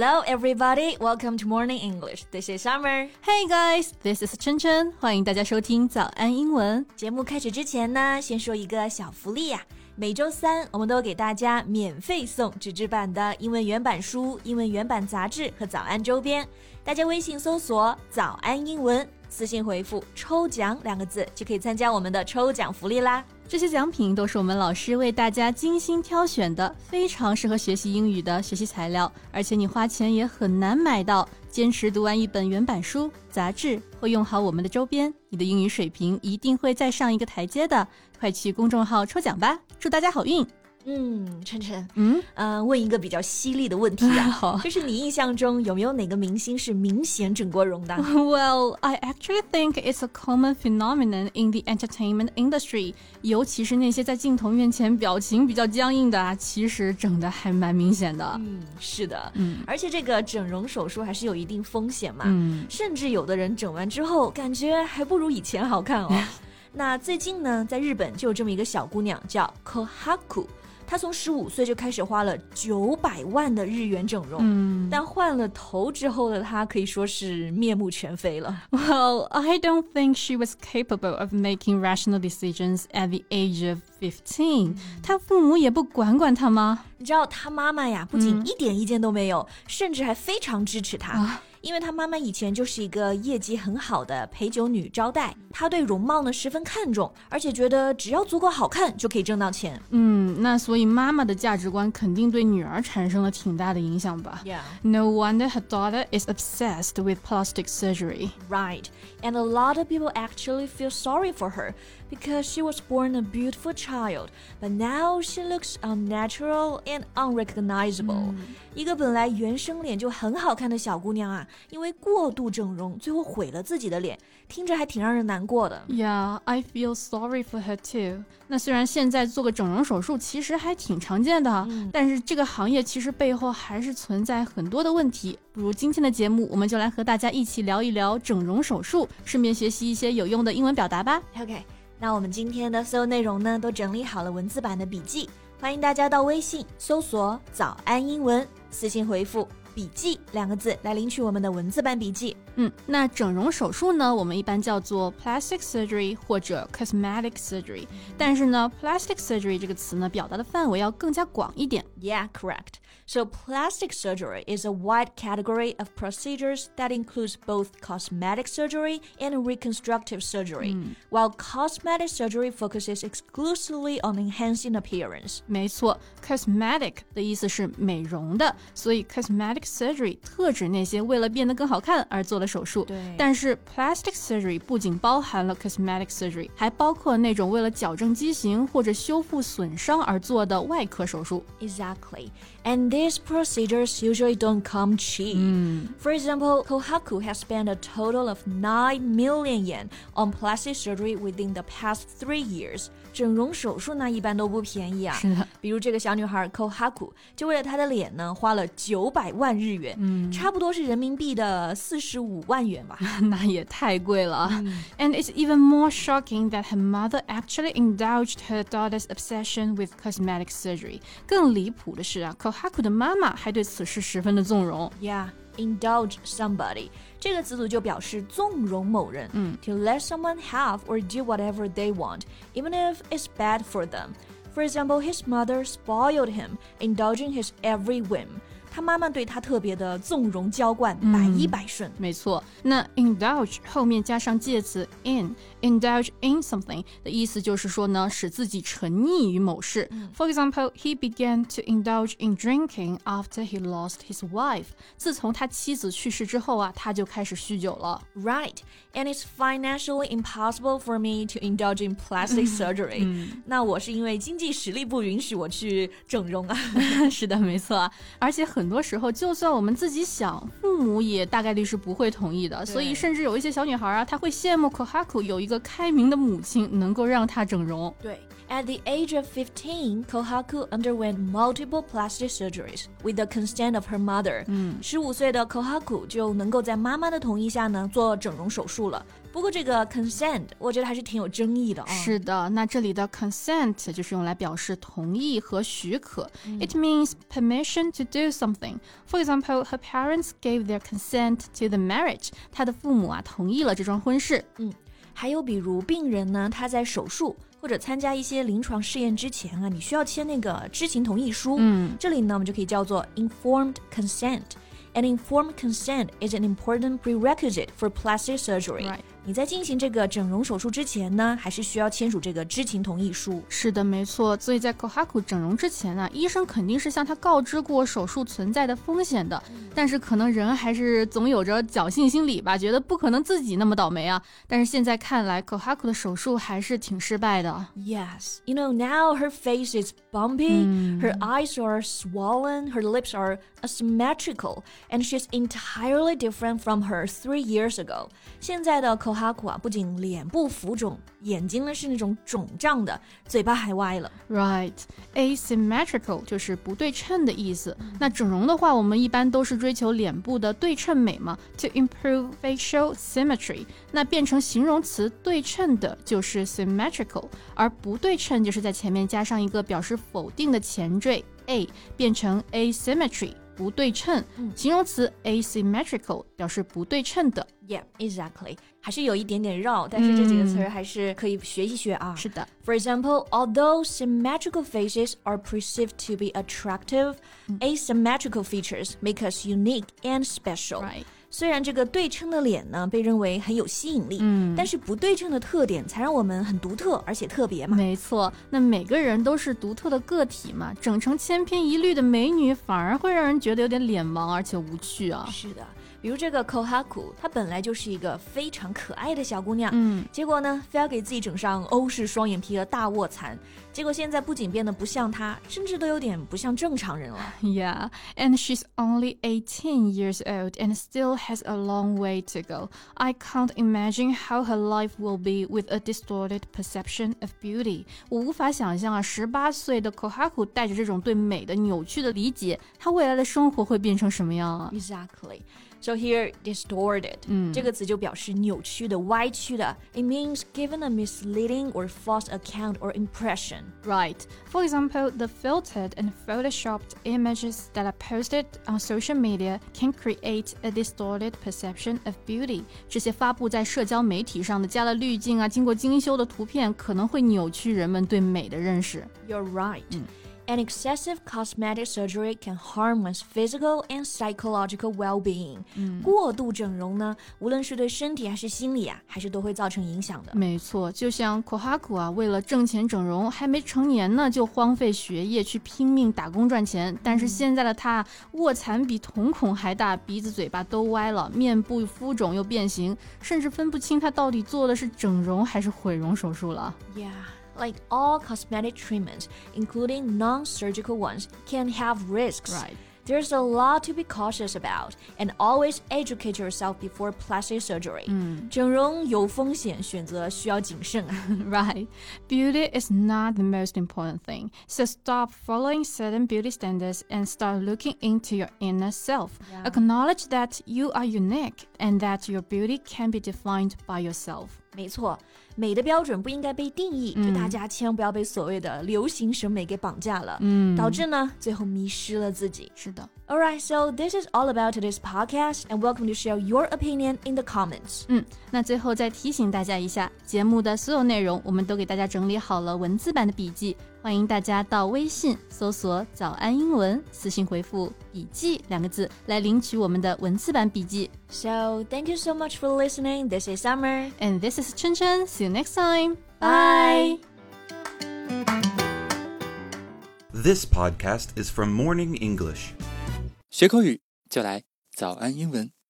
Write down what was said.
Hello, everybody. Welcome to Morning English. This is Summer. Hey guys, this is 晨晨。欢迎大家收听早安英文。节目开始之前呢，先说一个小福利呀、每周三，我们都给大家免费送纸质版的英文原版书、英文原版杂志和早安周边。大家微信搜索“早安英文”，私信回复“抽奖”两个字，就可以参加我们的抽奖福利啦。这些奖品都是我们老师为大家精心挑选的，非常适合学习英语的学习材料，而且你花钱也很难买到。坚持读完一本原版书、杂志，或用好我们的周边，你的英语水平一定会再上一个台阶的。快去公众号抽奖吧，祝大家好运！嗯，晨晨，嗯，呃，问一个比较犀利的问题啊，好就是你印象中有没有哪个明星是明显整过容的？Well, I actually think it's a common phenomenon in the entertainment industry. 尤其是那些在镜头面前表情比较僵硬的啊，其实整的还蛮明显的。嗯，是的，嗯而且这个整容手术还是有一定风险嘛，嗯甚至有的人整完之后感觉还不如以前好看哦。那最近呢，在日本就有这么一个小姑娘叫 Kohaku，她从十五岁就开始花了九百万的日元整容，嗯但换了头之后的她可以说是面目全非了。Well, I don't think she was capable of making rational decisions at the age of fifteen 她父母也不管管她吗？你知道她妈妈呀，不仅一点意见都没有，甚至还非常支持她。啊因为她妈妈以前就是一个业绩很好的陪酒女招待，她对容貌呢十分看重，而且觉得只要足够好看就可以挣到钱。嗯，那所以妈妈的价值观肯定对女儿产生了挺大的影响吧。Yeah, No wonder her daughter is obsessed with plastic surgery. right. And a lot of people actually feel sorry for her because she was born a beautiful child, but now she looks unnatural and unrecognizable. 一个本来原生脸就很好看的小姑娘啊，因为过度整容，最后毁了自己的脸，听着还挺让人难过的。Yeah, I feel sorry for her too. 那虽然现在做个整容手术其实还挺常见的，但是这个行业其实背后还是存在很多的问题。不如今天的节目，我们就来和大家一起聊一聊整容手术，顺便学习一些有用的英文表达吧。OK，那我们今天的所有内容呢，都整理好了文字版的笔记，欢迎大家到微信搜索“早安英文”，私信回复“笔记”两个字来领取我们的文字版笔记。嗯，那整容手术呢，我们一般叫做 plastic surgery 或者 cosmetic surgery。但是呢，plastic surgery 这个词呢，表达的范围要更加广一点。 Yeah, correct. So plastic surgery is a wide category of procedures that includes both cosmetic surgery and reconstructive surgery, while cosmetic surgery focuses exclusively on enhancing appearance. 没错，cosmetic 的意思是美容的，所以 cosmetic surgery 特指那些为了变得更好看而做的 手术。对但是 plastic surgery 不仅包含了 cosmetic surgery，还包括那种为了矫正畸形或者修复损伤而做的外科手术。 Exactly. And these procedures usually don't come cheap. For example, Kohaku has spent a total of 9 million yen on plastic surgery within the past three years. 整容手术呢，一般都不便宜啊。是的，比如这个小女孩 Kohaku，就为了她的脸呢，花了九百万日元，嗯差不多是人民币的四十五万元吧。那也太贵了啊。And it's even more shocking that her mother actually indulged her daughter's obsession with cosmetic surgery。更离谱的是啊，Kohaku 的妈妈还对此事十分的纵容。Yeah, indulge somebody 这个词组就表示纵容某人，嗯，to let someone have or do whatever they want, even if it's bad for them. For example, his mother spoiled him, indulging his every whim. 他妈妈对他特别的纵容娇惯，百依百顺。没错，那 indulge 后面加上介词 in，indulge in something 的意思就是说呢，使自己沉溺于某事。For example, he began to indulge in drinking after he lost his wife. 自从他妻子去世之后啊，他就开始酗酒了。Right, and it's financially impossible for me to indulge in plastic surgery. 那我是因为经济实力不允许我去整容啊。是的，没错啊。而且很多时候，就算我们自己想，父母也大概率是不会同意的。所以，甚至有一些小女孩啊，她会羡慕 Kohaku 有一个开明的母亲，能够让她整容。对，At the age of 15, Kohaku underwent multiple plastic surgeries with the consent of her mother. 嗯，十五岁的 Kohaku 就能够在妈妈的同意下呢做整容手术了。不 不过这个 consent 我觉得还是挺有争议的啊。是的，那这里的 consent 就是用来表示同意和许可。It means permission to do something. For example, her parents gave their consent to the marriage. 她的父母啊同意了这桩婚事。嗯，还有比如病人呢，他在手术或者参加一些临床试验之前啊，你需要签那个知情同意书。嗯，这里呢我们就可以叫做 informed consent。And informed consent is an important prerequisite for plastic surgery. Right. 你在进行这个整容手术之前呢，还是需要签署这个知情同意书。是的，没错。所以在 Kohaku 整容之前呢，医生肯定是向他告知过手术存在的风险的。但是可能人还是总有着侥幸心理吧，觉得不可能自己那么倒霉啊。但是现在看来，Kohaku 的手术还是挺失败的。 Yes, you know now her face is bumpy, her eyes are swollen, her lips are asymmetrical, and she's entirely different from her three years ago. 现在的 Kohaku 啊，不仅脸部浮肿，眼睛呢是那种肿胀的，嘴巴还歪了。Right, asymmetrical 就是不对称的意思。那整容的话，我们一般都是追求脸部的对称美嘛，to improve facial symmetry。那变成形容词对称的就是 symmetrical，而不对称就是在前面加上一个表示否定的前缀 a，变成 asymmetry。不对称，形容词 asymmetrical 表示不对称的。 Yeah, exactly. 还是有一点点绕，但是这几个词儿还是可以学一学啊。是的 For example, although symmetrical faces are perceived to be attractive, asymmetrical features make us unique and special. Right. 虽然这个对称的脸呢被认为很有吸引力，嗯但是不对称的特点才让我们很独特而且特别嘛。没错，那每个人都是独特的个体嘛，整成千篇一律的美女，反而会让人觉得有点脸盲，而且无趣啊。是的，比如这个 Kohaku，她本来就是一个非常可爱的小姑娘，嗯，结果呢，非要给自己整上欧式双眼皮和大卧蚕，结果现在不仅变得不像她，甚至都有点不像正常人了。 Yeah, and she's only 18 years old and still has a long way to go. I can't imagine how her life will be with a distorted perception of beauty. 我无法想象啊，十八岁的 Kohaku 带着这种对美的扭曲的理解，她未来的生活会变成什么样啊？ Exactly. So here, distorted，、这个词就表示扭曲的、歪曲的。It means given a misleading or false account or impression. Right. For example, the filtered and photoshopped images that are posted on social media can create a distorted perception of beauty. 这些发布在社交媒体上的加了滤镜啊、经过精修的图片，可能会扭曲人们对美的认识。 You're right. And excessive cosmetic surgery can harm one's physical and psychological well-being. 过度整容呢，无论是对身体还是心理啊，还是都会造成影响的。没错，就像 Kohaku 啊，为了挣钱整容，还没成年呢就荒废学业去拼命打工赚钱。但是现在的他，卧蚕比瞳孔还大，鼻子嘴巴都歪了，面部浮肿又变形，甚至分不清他到底做的是整容还是毁容手术了。Yeah, like all cosmetic treatments, including non-surgical ones, can have risks. Right. There's a lot to be cautious about, and always educate yourself before plastic surgery. 整容有风险，选择需要谨慎啊。 Right. Beauty is not the most important thing. So stop following certain beauty standards and start looking into your inner self. Acknowledge that you are unique and that your beauty can be defined by yourself. 没错， 美的标准不应该被定义，就大家千万不要被所谓的流行审美给绑架了，导致呢最后迷失了自己。是的。 Alright, so this is all about today's podcast, and welcome to share your opinion in the comments. 嗯，那最后再提醒大家一下，节目的所有内容我们都给大家整理好了文字版的笔记，欢迎大家到微信搜索“早安英文”，私信回复“笔记”两个字来领取我们的文字版笔记。 So thank you so much for listening. This is Summer. And this is Chen Chen. See you next time. Bye. This podcast is from Morning English. 学口语就来早安英文。